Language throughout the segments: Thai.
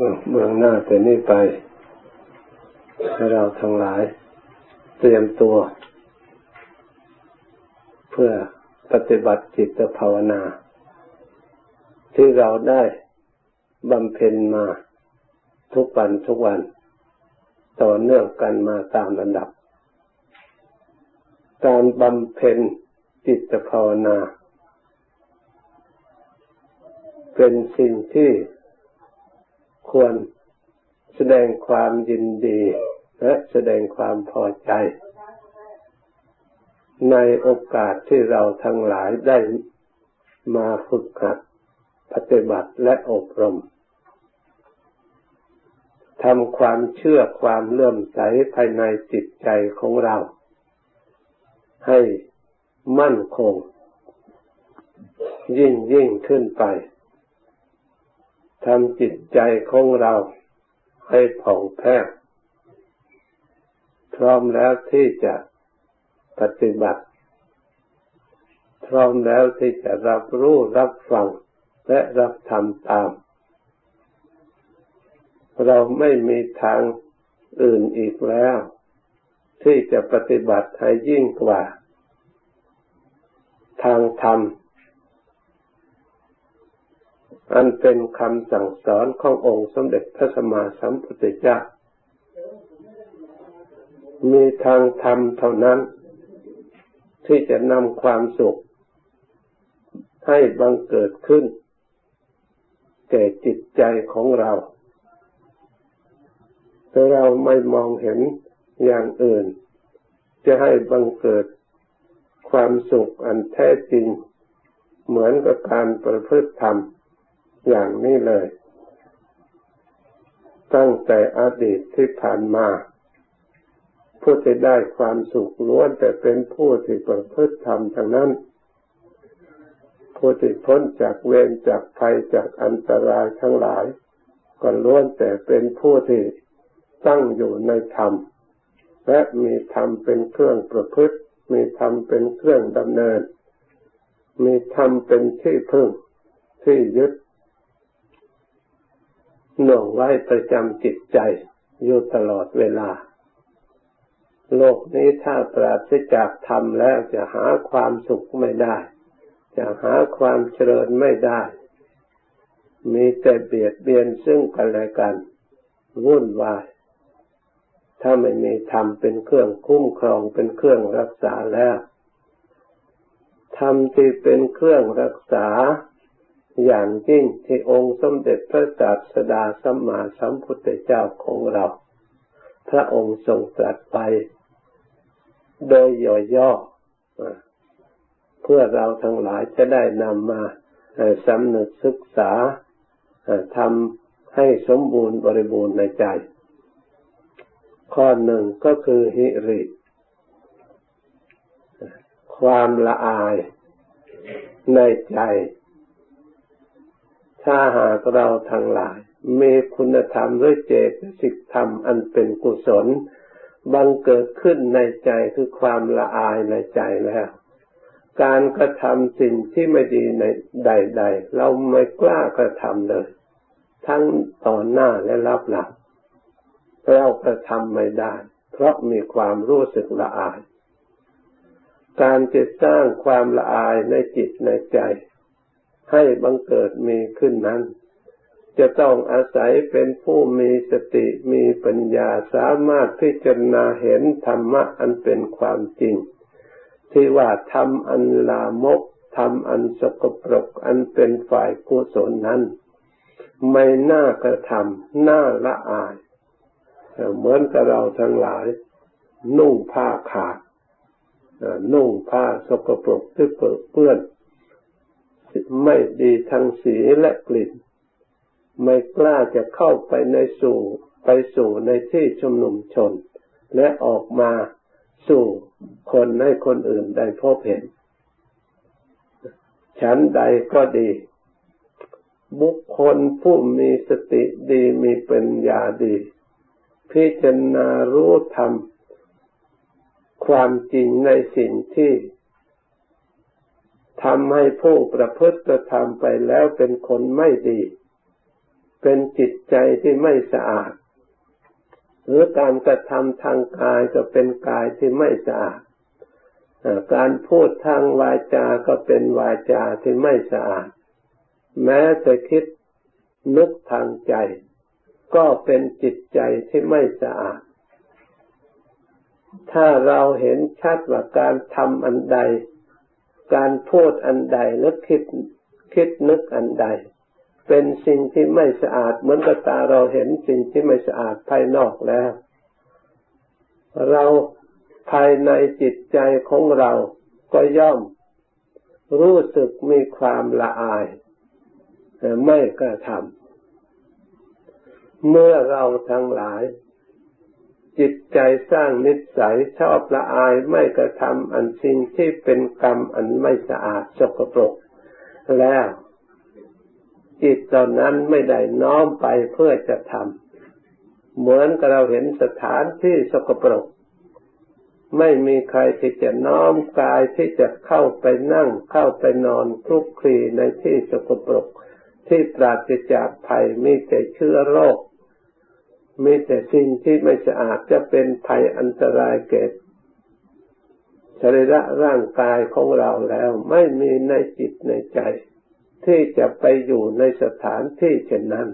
เบื้องหน้าแต่นี้ไปให้เราทั้งหลาย เตรียมตัว เพื่อปฏิบัติจิตภาวนา ที่เราได้บำเพ็ญมาทุกวันทุกวัน ต่อเนื่องกันมาตามระดับ การบำเพ็ญจิตภาวนา เป็นสิ่งที่ ควรแสดงความยินดีและแสดงความพอใจ ในโอกาสที่เราทั้งหลายได้มาฝึกหัดปฏิบัติและอบรมทำความเชื่อความเลื่อมใสภายในจิตใจของเรา ให้มั่นคง ยิ่งยิ่งขึ้นไป ทำจิตใจของเราให้ผ่องแผ้วพร้อมแล้วที่จะปฏิบัติ พร้อมแล้วที่จะรับรู้รับฟังและรับทำตาม เราไม่มีทางอื่นอีกแล้ว ที่จะปฏิบัติให้ยิ่งกว่า ทางธรรม อันเป็นคำสั่งสอนขององค์สมเด็จพระสัมมาสัมพุทธเจ้า มีทางธรรมเท่านั้น ที่จะนำความสุข ให้บังเกิดขึ้น แก่จิตใจของเราแต่เราไม่มองเห็นอย่างอื่น จะให้บังเกิดความสุขอันแท้จริง เหมือนกับการประพฤติธรรม อย่างนี้เลย ตั้งแต่อดีตที่ผ่านมาผู้ที่ได้ความสุขล้วนแต่เป็นผู้ที่ประพฤติธรรมทั้งนั้น ผู้ที่พ้นจากเวรจากภัยจากอันตรายทั้งหลายก็ล้วนแต่เป็นผู้ที่ตั้งอยู่ในธรรม และมีธรรมเป็นเครื่องประพฤติ มีธรรมเป็นเครื่องดำเนิน มีธรรมเป็นที่พึ่งที่ยึด หน่วงไว้ประจำจิตใจอยู่ตลอดเวลา โลกนี้ถ้าปราศจากธรรมแล้วจะหาความสุขไม่ได้ จะหาความเจริญไม่ได้ มีแต่เบียดเบียนซึ่งกันและกัน วุ่นวาย ถ้าไม่มีธรรมเป็นเครื่องคุ้มครองเป็นเครื่องรักษาแล้วธรรมที่เป็นเครื่องรักษา อย่างยิ่งที่องค์สมเด็จพระศาสดาสัมมาสัมพุทธเจ้าของเรา พระองค์ทรงตรัสไป โดยย่อๆเพื่อเราทั้งหลายจะได้นำมาสำนึกศึกษาทำให้สมบูรณ์บริบูรณ์ในใจ ข้อหนึ่งก็คือหิริ ความละอายในใจ ถ้าหากเราทั้งหลาย มีคุณธรรมด้วยเจตสิกธรรมอันเป็นกุศล บังเกิดขึ้นในใจคือความละอายในใจแล้ว การกระทำสิ่งที่ไม่ดีในใด ๆ เราไม่กล้ากระทำเลย ทั้งต่อหน้าและรับหลังเรากระทำไม่ได้ เพราะมีความรู้สึกละอาย การจะสร้างความละอายในจิตในใจ ให้บังเกิดมีขึ้นนั้น จะต้องอาศัยเป็นผู้มีสติมีปัญญาสามารถพิจารณาเห็นธรรมะอันเป็นความจริง ที่ว่าทำอันลามกทำอันสกปรกอันเป็นฝ่ายกุศลนั้น ไม่น่ากระทำน่าละอาย เหมือนกับเราทั้งหลาย นุ่งผ้าขาดนุ่งผ้าสกปรกที่เปื้อน ไม่ดีทางสีและกลิ่น ไม่กล้าจะเข้าไปในสู่ไปสู่ในที่ชุมนุมชน และออกมาสู่คนให้คนอื่นได้พบเห็น ฉันใดก็ดี บุคคลผู้มีสติดีมีปัญญาดี พิจารณารู้ธรรม ความจริงในสิ่งที่ ทำให้ผู้ประพฤติกระทำไปแล้วเป็นคนไม่ดี เป็นจิตใจที่ไม่สะอาด หรือการกระทำทางกายก็เป็นกายที่ไม่สะอาด การพูดทางวาจาก็เป็นวาจาที่ไม่สะอาด แม้จะคิดนึกทางใจ ก็เป็นจิตใจที่ไม่สะอาด ถ้าเราเห็นชัดว่าการทำอันใด การพูดอันใดหรือคิดคิดนึกอันใด เป็นสิ่งที่ไม่สะอาด เหมือนกับตาเราเห็นสิ่งที่ไม่สะอาดภายนอกแล้ว เราภายในจิตใจของเราก็ย่อมรู้สึกมีความละอายไม่กระทำเมื่อเราทั้งหลาย จิตใจสร้างนิสัยชอบละอายไม่กระทำอันสิ่งที่เป็นกรรมอันไม่สะอาดสกปรก แล้ว จิตเหล่านั้นไม่ได้น้อมไปเพื่อจะทำเหมือนกับเราเห็นสถานที่สกปรก ไม่มีใครที่จะน้อมกายที่จะเข้าไปนั่งเข้าไปนอนคลุกคลีในที่สกปรก ที่ปราศจากภัยมีแต่เชื้อโรค มีแต่สิ่งที่ไม่สะอาดจะเป็นภัยอันตรายเกิดสรีระร่างกายของเราแล้ว ไม่มีในจิตในใจ ที่จะไปอยู่ในสถานที่เช่นนั้น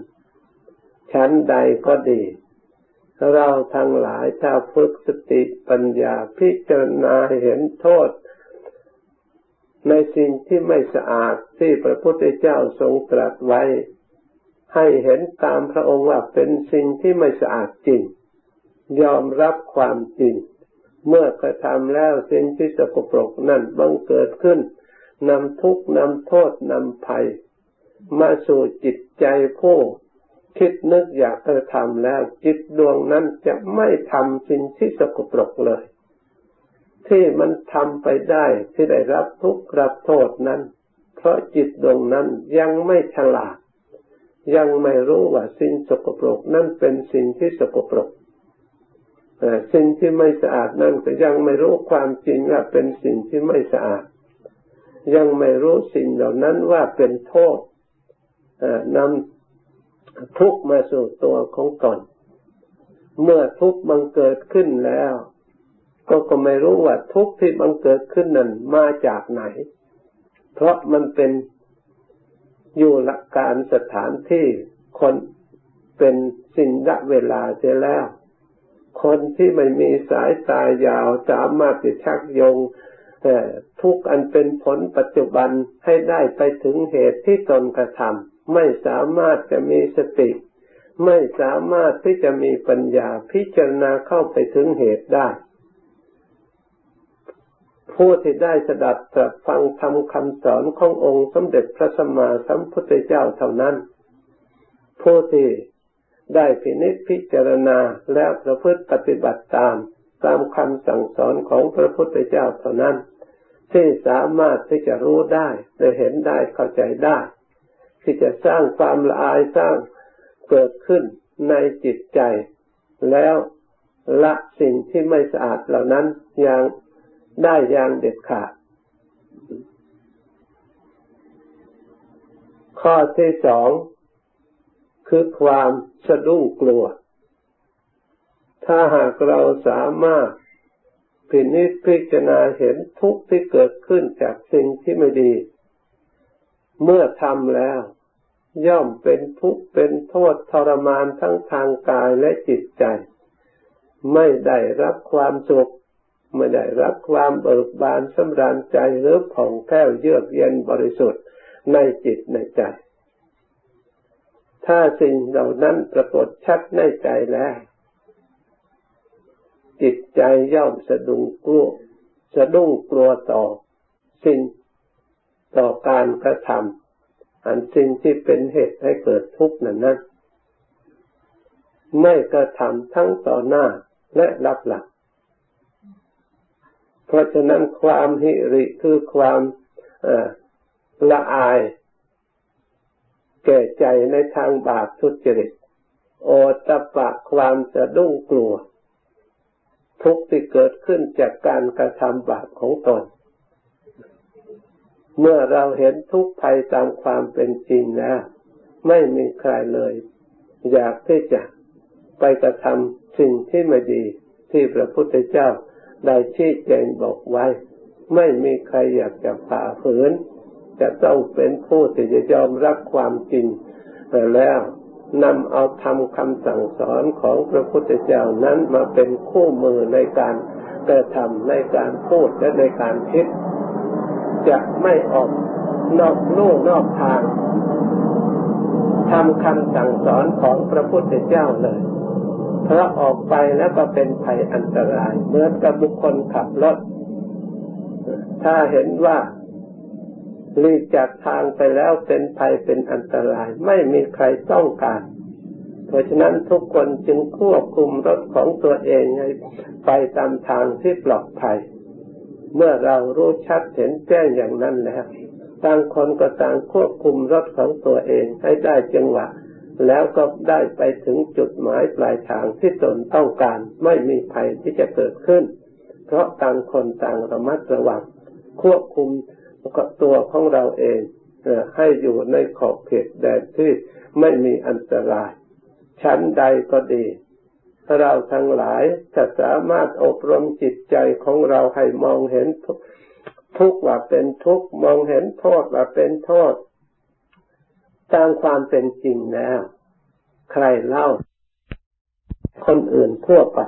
ชั้นใดก็ดี เราทั้งหลายถ้าฝึกสติปัญญาพิจารณาเห็นโทษ ในสิ่งที่ไม่สะอาดที่พระพุทธเจ้าทรงตรัสไว้ ให้เห็นตามพระองค์ว่าเป็นสิ่งที่ไม่สะอาดจริง ยอมรับความจริง เมื่อกระทำแล้วสิ่งที่สกปรกนั่นบังเกิดขึ้นนำทุกข์นำโทษนำภัย มาสู่จิตใจผู้คิดนึกอยากจะทำแล้ว จิตดวงนั้นจะไม่ทำสิ่งที่สกปรกเลย ที่มันทำไปได้ที่ได้รับทุกข์รับโทษนั้น เพราะจิตดวงนั้นยังไม่ฉลาด ยังไม่รู้ว่าสิ่งสกปรกนั้นเป็นสิ่งที่สกปรกสิ่งที่ไม่สะอาดนั้นก็ยังไม่รู้ความจริงว่าเป็นสิ่งที่ไม่สะอาด ยังไม่รู้สิ่งเหล่านั้นว่าเป็นโทษนำทุกมาสู่ตัวของตนเมื่อทุกบังเกิดขึ้นแล้ว ก็ก็ไม่รู้ว่าทุกที่บังเกิดขึ้นนั้นมาจากไหน เพราะมันเป็น อยู่ละการสถานที่คนเป็นสิ่งละเวลาเสียแล้ว คนที่ไม่มีสายตายาวสามารถจะชักโยงทุกอันเป็นผลปัจจุบันให้ได้ไปถึงเหตุที่ตนกระทำไม่สามารถจะมีสติ ไม่สามารถที่จะมีปัญญาพิจารณาเข้าไปถึงเหตุได้ ผู้ที่ได้สดับตรับฟังทำคำสอนขององค์สมเด็จพระสัมมาสัมพุทธเจ้าเท่านั้น ผู้ที่ได้พินิจพิจารณาแล้วประพฤติปฏิบัติตามตามคำสั่งสอนของพระพุทธเจ้าเท่านั้น ที่สามารถที่จะรู้ได้ได้เห็นได้เข้าใจได้ ที่จะสร้างความละอายสร้างเกิดขึ้นในจิตใจ แล้วละสิ่งที่ไม่สะอาดเหล่านั้นอย่าง ได้อย่างเด็ดขาด ข้อที่สองคือความสะดุ้งกลัว ถ้าหากเราสามารถพินิจพิจารณาเห็นทุกข์ที่เกิดขึ้นจากสิ่งที่ไม่ดี เมื่อทำแล้ว ย่อมเป็นทุกข์เป็นโทษทรมานทั้งทางกายและจิตใจ ไม่ได้รับความสุข ไม่ได้รับความเบิกบานสำราญใจหรือผ่องแผ้วเยือกเย็นบริสุทธิ์ในจิตในใจ ถ้าสิ่งเหล่านั้นปรากฏชัดในใจแล้ว จิตใจย่อมสะดุ้งกลัวสะดุ้งกลัวต่อ สิ่งต่อการกระทำอันสิ่งที่เป็นเหตุให้เกิดทุกข์นั้นนั้นไม่กระทำทั้งต่อหน้าและรับหลัง เพราะฉะนั้นความหิริคือความละอายแก่ใจในทางบาปทุจริต โอตปะความสะดุ้งกลัว ทุกที่เกิดขึ้นจากการกระทำบาปของตน เมื่อเราเห็นทุกภัยตามความเป็นจริงแล้ว ไม่มีใครเลย อยากที่จะไปกระทำสิ่งที่ไม่ดีที่พระพุทธเจ้า ได้ชี้แจงบอกไว้ ไม่มีใครอยากจะผ่าฝืน จะต้องเป็นผู้ที่จะยอมรับความจริงแต่แล้วนำเอาทำคำสั่งสอนของพระพุทธเจ้านั้นมาเป็นคู่มือในการกระทำในการพูดและในการคิด จะไม่ออกนอกลู่นอกทางทำคำสั่งสอนของพระพุทธเจ้าเลย พราะออกไปแล้วก็เป็นภัยอันตรายเหมือนกับบุคคลขับรถ ถ้าเห็นว่าลีกจากทางไปแล้วเป็นภัยเป็นอันตราย ไม่มีใครต้องการเพราะฉะนั้นทุกคนจึงควบคุมรถของตัวเองให้ไปตามทางที่ปลอดภัย เมื่อเรารู้ชัดเห็นแจ้งอย่างนั้นแล้วต่างคนก็ต่างควบคุมรถของตัวเองให้ได้จังหวะ แล้วก็ได้ไปถึงจุดหมายปลายทางที่ตนต้องการไม่มีภัยที่จะเกิดขึ้น เพราะต่างคนต่างระมัดระวังควบคุมกับตัวของเราเองให้อยู่ในขอบเขตแดนที่ไม่มีอันตราย ชั้นใดก็ดี เราทั้งหลายจะสามารถอบรมจิตใจของเราให้มองเห็นทุกข์ว่าเป็นทุกข์มองเห็นโทษว่าเป็นโทษ ตามความเป็นจริงแล้ว ใครเล่า คนอื่นทั่วไป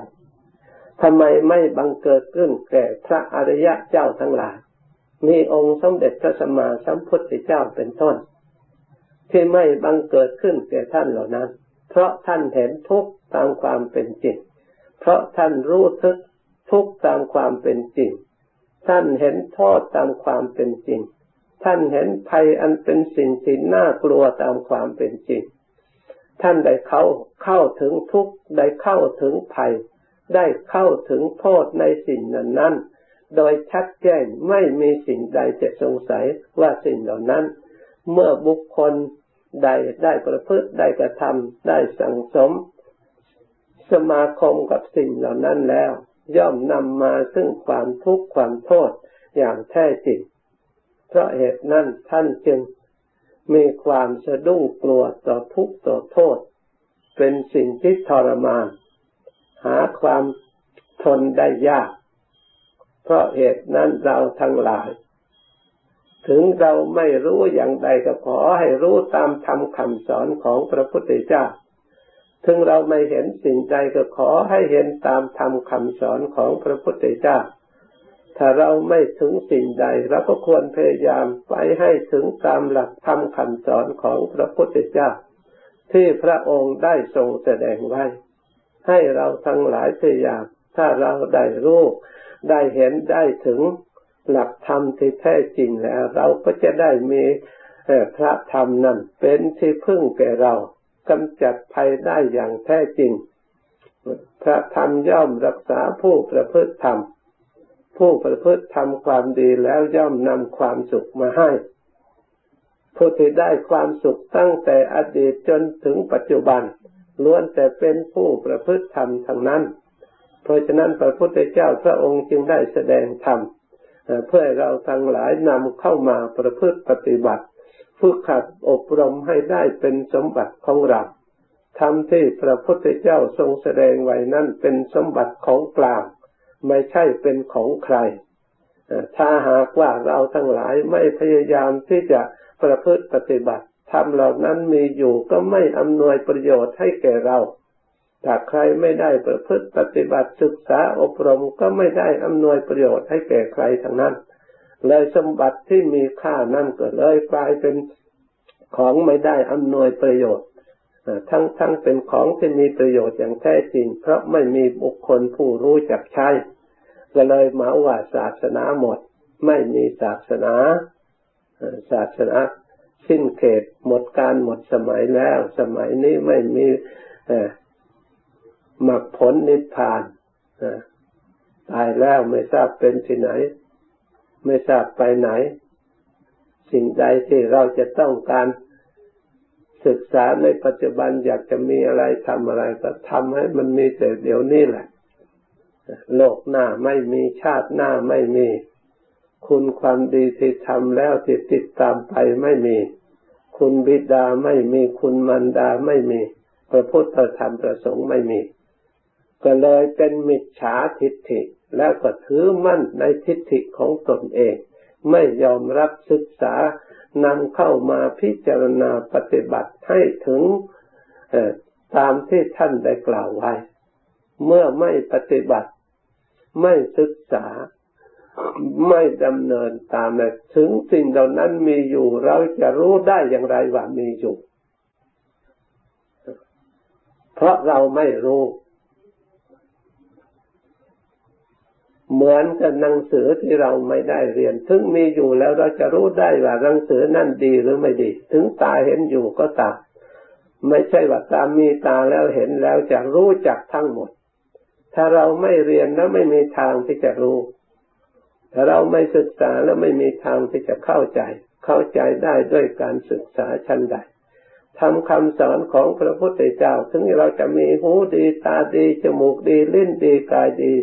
ทำไมไม่บังเกิดขึ้นแก่พระอริยะเจ้าทั้งหลาย มีองค์สมเด็จพระสัมมาสัมพุทธเจ้าเป็นต้น ที่ไม่บังเกิดขึ้นแก่ท่านเหล่านั้น เพราะท่านเห็นทุกข์ตามความเป็นจริง เพราะท่านรู้ทึกทุกข์ตามความเป็นจริง ท่านเห็นโทษตามความเป็นจริง ท่านเห็นภัยอันเป็นสิ่งที่น่ากลัวตามความเป็นจริง ท่านได้เข้าเข้าถึงทุกข์ได้เข้าถึงภัย ได้เข้าถึงโทษในสิ่งนั้นนั้นโดยชัดแจ้งไม่มีสิ่งใดจะสงสัยว่าสิ่งเหล่านั้น เมื่อบุคคลใดได้ประพฤติได้กระทำได้สั่งสม สมาคมกับสิ่งเหล่านั้นแล้ว ย่อมนำมาซึ่งความทุกข์ความโทษอย่างแท้จริง เพราะเหตุนั้นท่านจึงมีความสะดุ้งกลัวต่อทุกข์ต่อโทษ เป็นสิ่งที่ทรมาน หาความทนได้ยาก เพราะเหตุนั้นเราทั้งหลาย ถึงเราไม่รู้อย่างใดก็ขอให้รู้ตามธรรมคำสอนของพระพุทธเจ้า ถึงเราไม่เห็นสิ่งใดก็ขอให้เห็นตามธรรมคำสอนของพระพุทธเจ้า ถ้าเราไม่ถึงสิ่งใดเราก็ควรพยายามไปให้ถึงตามหลักธรรมคำสอนของพระพุทธเจ้า ที่พระองค์ได้ทรงแสดงไว้ ให้เราทั้งหลายพยายามถ้าเราได้รู้ได้เห็นได้ถึงหลักธรรมที่แท้จริงแล้ว เราก็จะได้มีพระธรรมนั้นเป็นที่พึ่งแก่เรากำจัดภัยได้อย่างแท้จริง พระธรรมย่อมรักษาผู้ประพฤติธรรม ผู้ประพฤติทำความดีแล้วย่อมนำความสุขมาให้ ผู้ที่ได้ความสุขตั้งแต่อดีตจนถึงปัจจุบันล้วนแต่เป็นผู้ประพฤติธรรมทั้งนั้น เพราะฉะนั้นพระพุทธเจ้าพระองค์จึงได้แสดงธรรมเพื่อเราทั้งหลายนำเข้ามาประพฤติปฏิบัติฝึกขัดอบรมให้ได้เป็นสมบัติของเราธรรมที่พระพุทธเจ้าทรงแสดงไว้นั้นเป็นสมบัติของกลาง ไม่ใช่เป็นของใคร ถ้าหากว่าเราทั้งหลายไม่พยายามที่จะประพฤติปฏิบัติธรรมเหล่านั้นมีอยู่ก็ไม่อำนวยประโยชน์ให้แก่เราถ้าใครไม่ได้ประพฤติปฏิบัติศึกษาอบรมก็ไม่ได้อำนวยประโยชน์ให้แก่ใครทั้งนั้น เลยสมบัติที่มีค่านั่นก็เลยกลายเป็นของไม่ได้อำนวยประโยชน์ ทั้งทั้งเป็นของที่มีประโยชน์อย่างแท้จริง เพราะไม่มีบุคคลผู้รู้จักใช้ก็เลยหมาว่าศาสนาหมด ไม่มีศาสนาศาสนาสิ้นเขตหมดการหมดสมัยแล้ว สมัยนี้ไม่มีหมรรคผลนิพพานตายแล้วไม่ทราบเป็นที่ไหน ไม่ทราบไปไหน สิ่งใดที่เราจะต้องการ ศึกษาในปัจจุบันอยากจะมีอะไรทำอะไรก็ทำให้มันมีแต่เดี๋ยวนี้แหละ โลกหน้าไม่มีชาติหน้าไม่มี คุณความดีที่ทำแล้วที่ติดตามไปไม่มี คุณบิดาไม่มีคุณมันดาไม่มี พระพุทธธรรมประสงค์ไม่มี ก็เลยเป็นมิจฉาทิฏฐิแล้วก็ถือมั่นในทิฏฐิของตนเอง ไม่ยอมรับศึกษานำเข้ามาพิจารณาปฏิบัติให้ถึงตามที่ท่านได้กล่าวไว้ เมื่อไม่ปฏิบัติ ไม่ศึกษา ไม่ดำเนินตามถึงสิ่งเหล่านั้นมีอยู่ เราจะรู้ได้อย่างไรว่ามีอยู่ เพราะเราไม่รู้ เหมือนกับหนังสือที่เราไม่ได้เรียน ถึงมีอยู่แล้วเราจะรู้ได้ว่าหนังสือนั่นดีหรือไม่ดี ถึงตาเห็นอยู่ก็ตามไม่ใช่ว่าตามีตาแล้วเห็นแล้วจะรู้จักทั้งหมด ถ้าเราไม่เรียนแล้วไม่มีทางที่จะรู้ถ้าเราไม่ศึกษาแล้วไม่มีทางที่จะเข้าใจ เข้าใจได้ด้วยการศึกษาชั้นใด ทำคำสอนของพระพุทธเจ้า ถึงเราจะมีหูดีตาดี จมูกดีลิ้นดีกายดี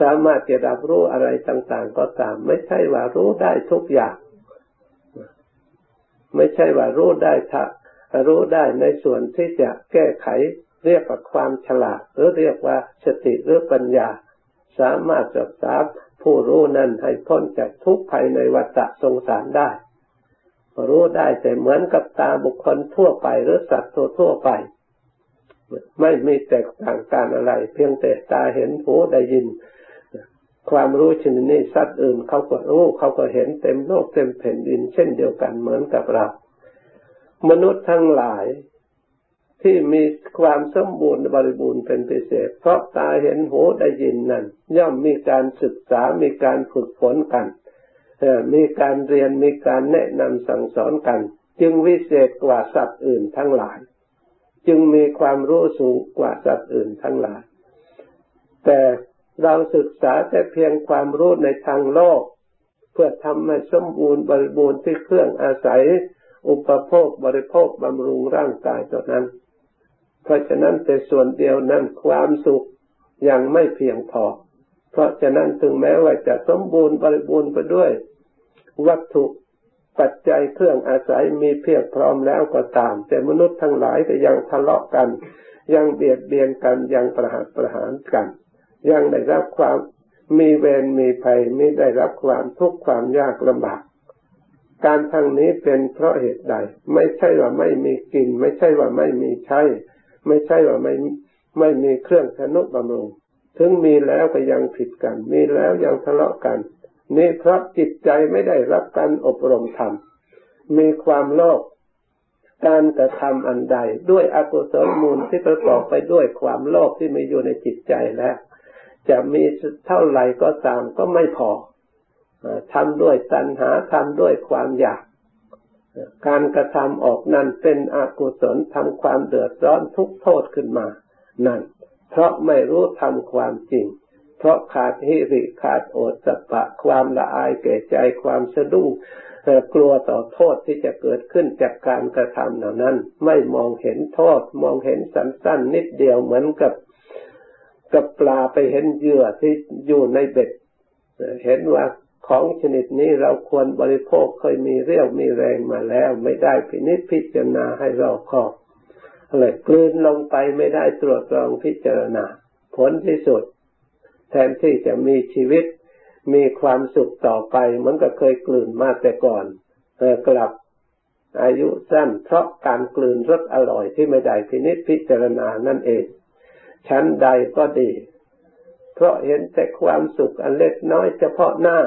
สามารถจะรับรู้อะไรต่าง ๆ ก็ตาม ไม่ใช่ว่ารู้ได้ทุกอย่าง ไม่ใช่ว่ารู้ได้ทักรู้ได้ในส่วนที่จะแก้ไข เรียกว่าความฉลาด หรือเรียกว่าสติหรือปัญญา สามารถจับสาผู้รู้นั้นให้พ้นจากทุกข์ภายในวัฏสงสารได้ รู้ได้แต่เหมือนกับตาบุคคลทั่วไป หรือสัตว์ตัวทั่วไป ไม่มีแตกต่างกันอะไร เพียงแต่ตาเห็นหูได้ยิน ความรู้ชนิดนี้สัตว์อื่นเขาก็รู้เขาก็เห็นเต็มโลกเต็มแผ่นดิน เช่นเดียวกันเหมือนกับเรา มนุษย์ทั้งหลายที่มีความสมบูรณ์บริบูรณ์เป็นพิเศษ เพราะตาเห็นหูได้ยินนั้นย่อมมีการศึกษา มีการฝึกฝนกัน มีการเรียนมีการแนะนำสั่งสอนกัน จึงวิเศษกว่าสัตว์อื่นทั้งหลาย จึงมีความรู้สูงกว่าสัตว์อื่นทั้งหลาย แต่เราศึกษาแต่เพียงความรู้ในทางโลก เพื่อทำให้สมบูรณ์บริบูรณ์ที่เครื่องอาศัย อุปโภคบริโภคบำรุงร่างกายตัวนั้น เพราะฉะนั้นแต่ส่วนเดียวนั้นความสุขยังไม่เพียงพอ เพราะฉะนั้นถึงแม้ว่าจะสมบูรณ์บริบูรณ์ไปด้วย วัตถุปัจจัยเครื่องอาศัยมีเพียงพร้อมแล้วก็ตาม แต่มนุษย์ทั้งหลายก็ยังทะเลาะกัน ยังเบียดเบียนกันยังประหารประหารกัน ยังได้รับความมีเวรมีภัยไม่ได้รับความทุกข์ความยากลำบาก การทั้งนี้เป็นเพราะเหตุใด ไม่ใช่ว่าไม่มีกิน ไม่ใช่ว่าไม่มีใช้ ไม่ใช่ว่าไม่ไม่มีเครื่องทนุบำรุง ถึงมีแล้วก็ยังผิดกัน มีแล้วยังทะเลาะกันนี่เพราะจิตใจไม่ได้รับการอบรมธรรม มีความโลภการกระทำอันใด ด้วยอกุศลมูลที่ประกอบไปด้วยความโลภที่มีอยู่ในจิตใจแล้ว จะมีเท่าไหร่ก็ตามก็ไม่พอทำด้วยตัณหาทำด้วยความอยาก การกระทำออกนั้นเป็นอกุศลทำความเดือดร้อนทุกโทษขึ้นมา นั่น เพราะไม่รู้ทำความจริง เพราะขาดฮิริขาดโอสปะ ความละอายแก่ใจความสะดุ้งกลัวต่อโทษที่จะเกิดขึ้นจากการกระทำเหล่านั้น ไม่มองเห็นโทษ มองเห็นสั้นๆนิดเดียวเหมือนกับกับปลาไปเห็นเหยื่อที่อยู่ในเบ็ด เห็นว่าของชนิดนี้เราควรบริโภคเคยมีเรี่ยวมีแรงมาแล้ว ไม่ได้พินิจพิจารณาให้เรอบคอบ เลยกลืนลงไปไม่ได้ตรวจรองพิจารณา ผลที่สุด แทนที่จะมีชีวิต มีความสุขต่อไปเหมือนกับเคยกลืนมาแต่ก่อนเออกลับอายุสั้น เพราะการกลืนรสอร่อยที่ไม่ได้พินิจพิจารณานั่นเอง ชั้นใดก็ดี เพราะเห็นแต่ความสุขอันเล็กน้อยเฉพาะหน้า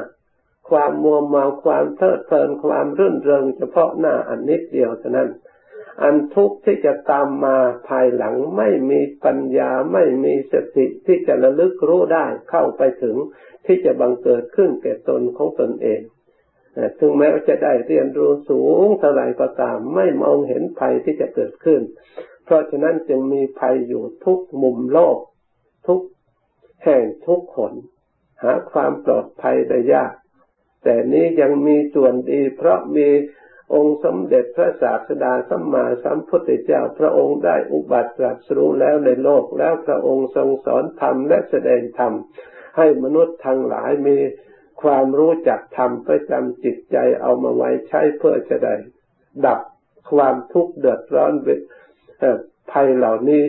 ความมัวเมาความเพลิดเพลินความรื่นเริงเฉพาะหน้าอันนิดเดียวเท่านั้น อันทุกข์ที่จะตามมาภายหลังไม่มีปัญญาไม่มีสติที่จะระลึกรู้ได้เข้าไปถึงที่จะบังเกิดขึ้นแก่ตนของตนเองถึงแม้ว่าจะได้เรียนรู้สูงเท่าไรก็ตามไม่มองเห็นภัยที่จะเกิดขึ้น เพราะฉะนั้นจึงมีภัยอยู่ทุกมุมโลก ทุกแห่งทุกคนหาความปลอดภัยได้ยาก แต่นี้ยังมีส่วนดีเพราะมี องค์สมเด็จพระศาสดาสัมมาสัมพุทธเจ้า พระองค์ได้อุบัติตรัสรู้แล้วในโลกแล้วพระองค์ทรงสอนธรรมและแสดงธรรมให้มนุษย์ทั้งหลายมีความรู้จักธรรมประจำจิตใจเอามาไว้ใช้เพื่อจะได้ดับความทุกข์เดือดร้อนภัยเหล่านี้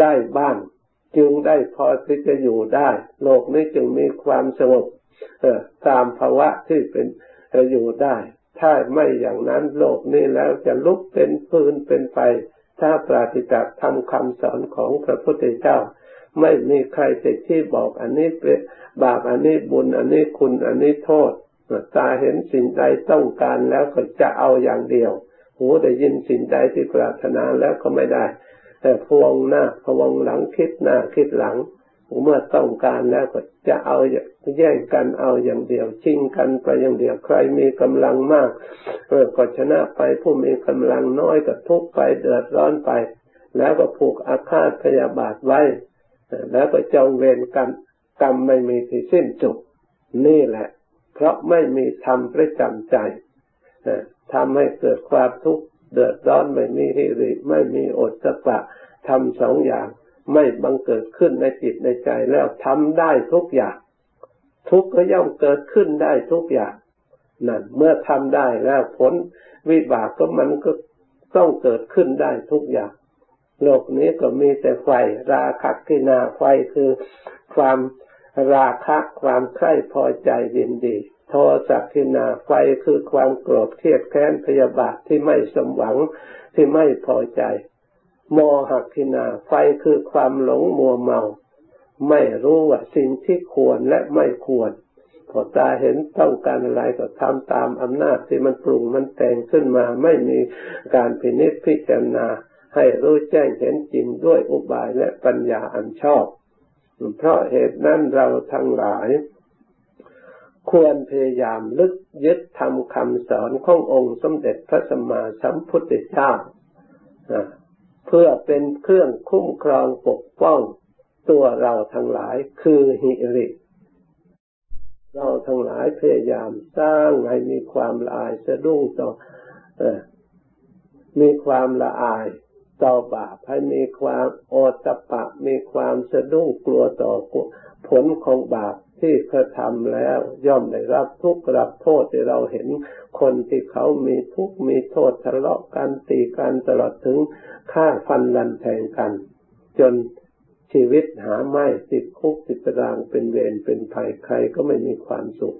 ได้บ้างจึงได้พอที่จะอยู่ได้ โลกนี้จึงมีความสงบตามภาวะที่เป็นอยู่ได้ ถ้าไม่อย่างนั้นโลกนี้แล้วจะลุกเป็นฟืนเป็นไฟ ถ้าปราศจากทำคำสอนของพระพุทธเจ้า ไม่มีใครจะที่บอกอันนี้เป็นบาปอันนี้บุญอันนี้คุณอันนี้โทษ ตาเห็นสิ่งใดต้องการแล้วก็จะเอาอย่างเดียว หูได้ยินสิ่งใดที่ปรารถนาแล้วก็ไม่ได้ แต่พวงหน้าพวงหลังคิดหน้าคิดหลัง เมื่อต้องการแล้วก็จะเอาแย่งกันเอาอย่างเดียว ชิงกันไปอย่างเดียวใครมีกำลังมากเออก็ชนะไปผู้มีกำลังน้อยก็ทุกไปเดือดร้อนไป แล้วก็ผูกอาฆาตพยาบาทไว้ แล้วก็จองเวรกันกรรมไม่มีที่สิ้นสุดนี่แหละ เพราะไม่มีธรรมประจำใจทำให้เกิดความทุกข์เดือดร้อนไม่มีฮิริไม่มีอดสปะทำสองอย่าง ไม่บังเกิดขึ้นในจิตในใจแล้วทำได้ทุกอย่าง ทุกข์ก็ย่อมเกิดขึ้นได้ทุกอย่างนั่นเมื่อทำได้แล้วผลวิบากก็มันก็ต้องเกิดขึ้นได้ทุกอย่าง โลกนี้ก็มีแต่ไฟราคะกินาไฟคือความราคะความใคร่พอใจยินดี โทสักินาไฟคือความโกรธเครียดแค้นพยาบาทที่ไม่สมหวังที่ไม่พอใจ โมหกินา ไฟคือความหลงมัวเมา ไม่รู้ว่าสิ่งที่ควรและไม่ควร พอตาเห็นต้องการอะไรก็ทำตามอำนาจที่มันปรุงมันแต่งขึ้นมา ไม่มีการพินิจพิจารณา ให้รู้แจ้งเห็นจริงด้วยอุบายและปัญญาอันชอบ เพราะเหตุนั้นเราทั้งหลายควรพยายามลึกยึดทำคำสอนขององค์สมเด็จพระสัมมาสัมพุทธเจ้า เพื่อเป็นเครื่องคุ้มครองปกป้องตัวเราทั้งหลายคือหิริ เราทั้งหลายพยายามสร้างให้มีความละอายสะดุ้งต่อมีความละอายต่อบาปให้มีความโอตปะ มีความสะดุ้งกลัวต่อผลของบาป ที่กระทำแล้ว ย่อมได้รับทุกข์รับโทษที่เราเห็นคนที่เขามีทุกข์มีโทษทะเลาะกันตีกันตลอดถึงฆ่าฟันลันแทงกัน จนชีวิตหาไม่ติดคุกติดตารางเป็นเวรเป็นภัยใครก็ไม่มีความสุข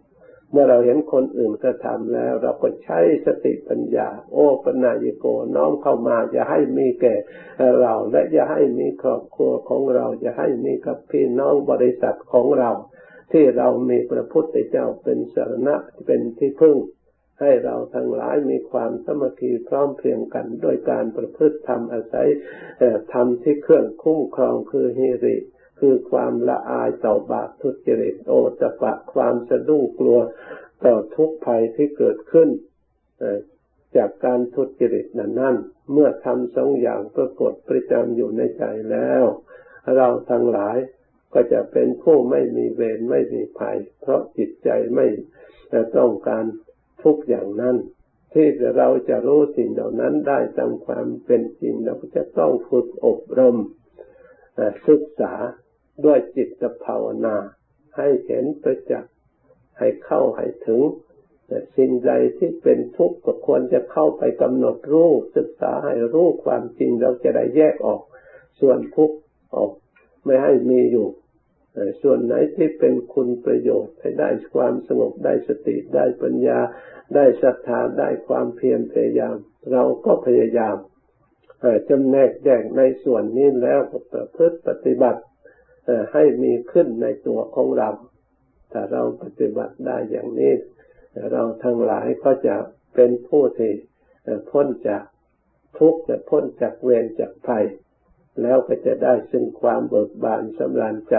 เมื่อเราเห็นคนอื่นกระทำแล้ว เราก็ใช้สติปัญญา โอปนายโกน้อมเข้ามาอย่าให้มีแก่เราและอย่าให้มีครอบครัวของเราอย่าให้มีกับพี่น้องบริษัทของเรา ที่เรามีพระพุทธเจ้าเป็นสารณะเป็นที่พึ่ง ให้เราทั้งหลายมีความสมัคคีพร้อมเพรียงกัน โดยการประพฤติธรรมอาศัยธรรมที่เครื่องคุ้มครองคือฮิริคือความละอายต่อบาปทุจริตโอตปะความสะดุ้งกลัวต่อทุกภัยที่เกิดขึ้นจากการทุจริตนั้นนั่นเมื่อทำสองอย่างปรากฏประจำอยู่ในใจแล้ว เราทั้งหลาย ก็จะเป็นผู้ไม่มีเวรไม่มีภัย เพราะจิตใจไม่ต้องการทุกอย่างนั้น ที่เราจะรู้สิ่งเหล่านั้นได้ตามความเป็นจริงเราจะต้องฝึกอบรมศึกษาด้วยจิตภาวนา ให้เห็นประจักษ์ให้เข้าให้ถึงสิ่งใดที่เป็นทุกข์ก็ควรจะเข้าไปกำหนดรู้ศึกษาให้รู้ความจริงเราจะได้แยกออก ส่วนทุกข์ออก ไม่ให้มีอยู่ ส่วนไหนที่เป็นคุณประโยชน์ให้ได้ความสงบได้สติได้ปัญญา ได้ศรัทธาได้ความเพียรพยายาม เราก็พยายามจำแนกแยกในส่วนนี้แล้วประพฤติปฏิบัติให้มีขึ้นในตัวของเราถ้าเราปฏิบัติได้อย่างนี้ เราทั้งหลายก็จะเป็นผู้ที่พ้นจากทุกข์จะพ้นจากเวรจากภัย แล้วก็จะได้ซึ่งความเบิกบานสำราญใจ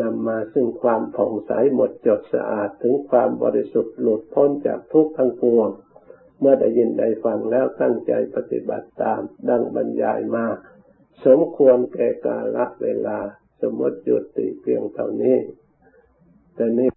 นำมาซึ่งความผ่องใสหมดจดสะอาดถึงความบริสุทธิ์หลุดพ้นจากทุกข์ทั้งปวง เมื่อได้ยินได้ฟังแล้วตั้งใจปฏิบัติตามดังบรรยายมา สมควรแก่กาลเวลา สมมติจุติเพียงเท่านี้แต่นี้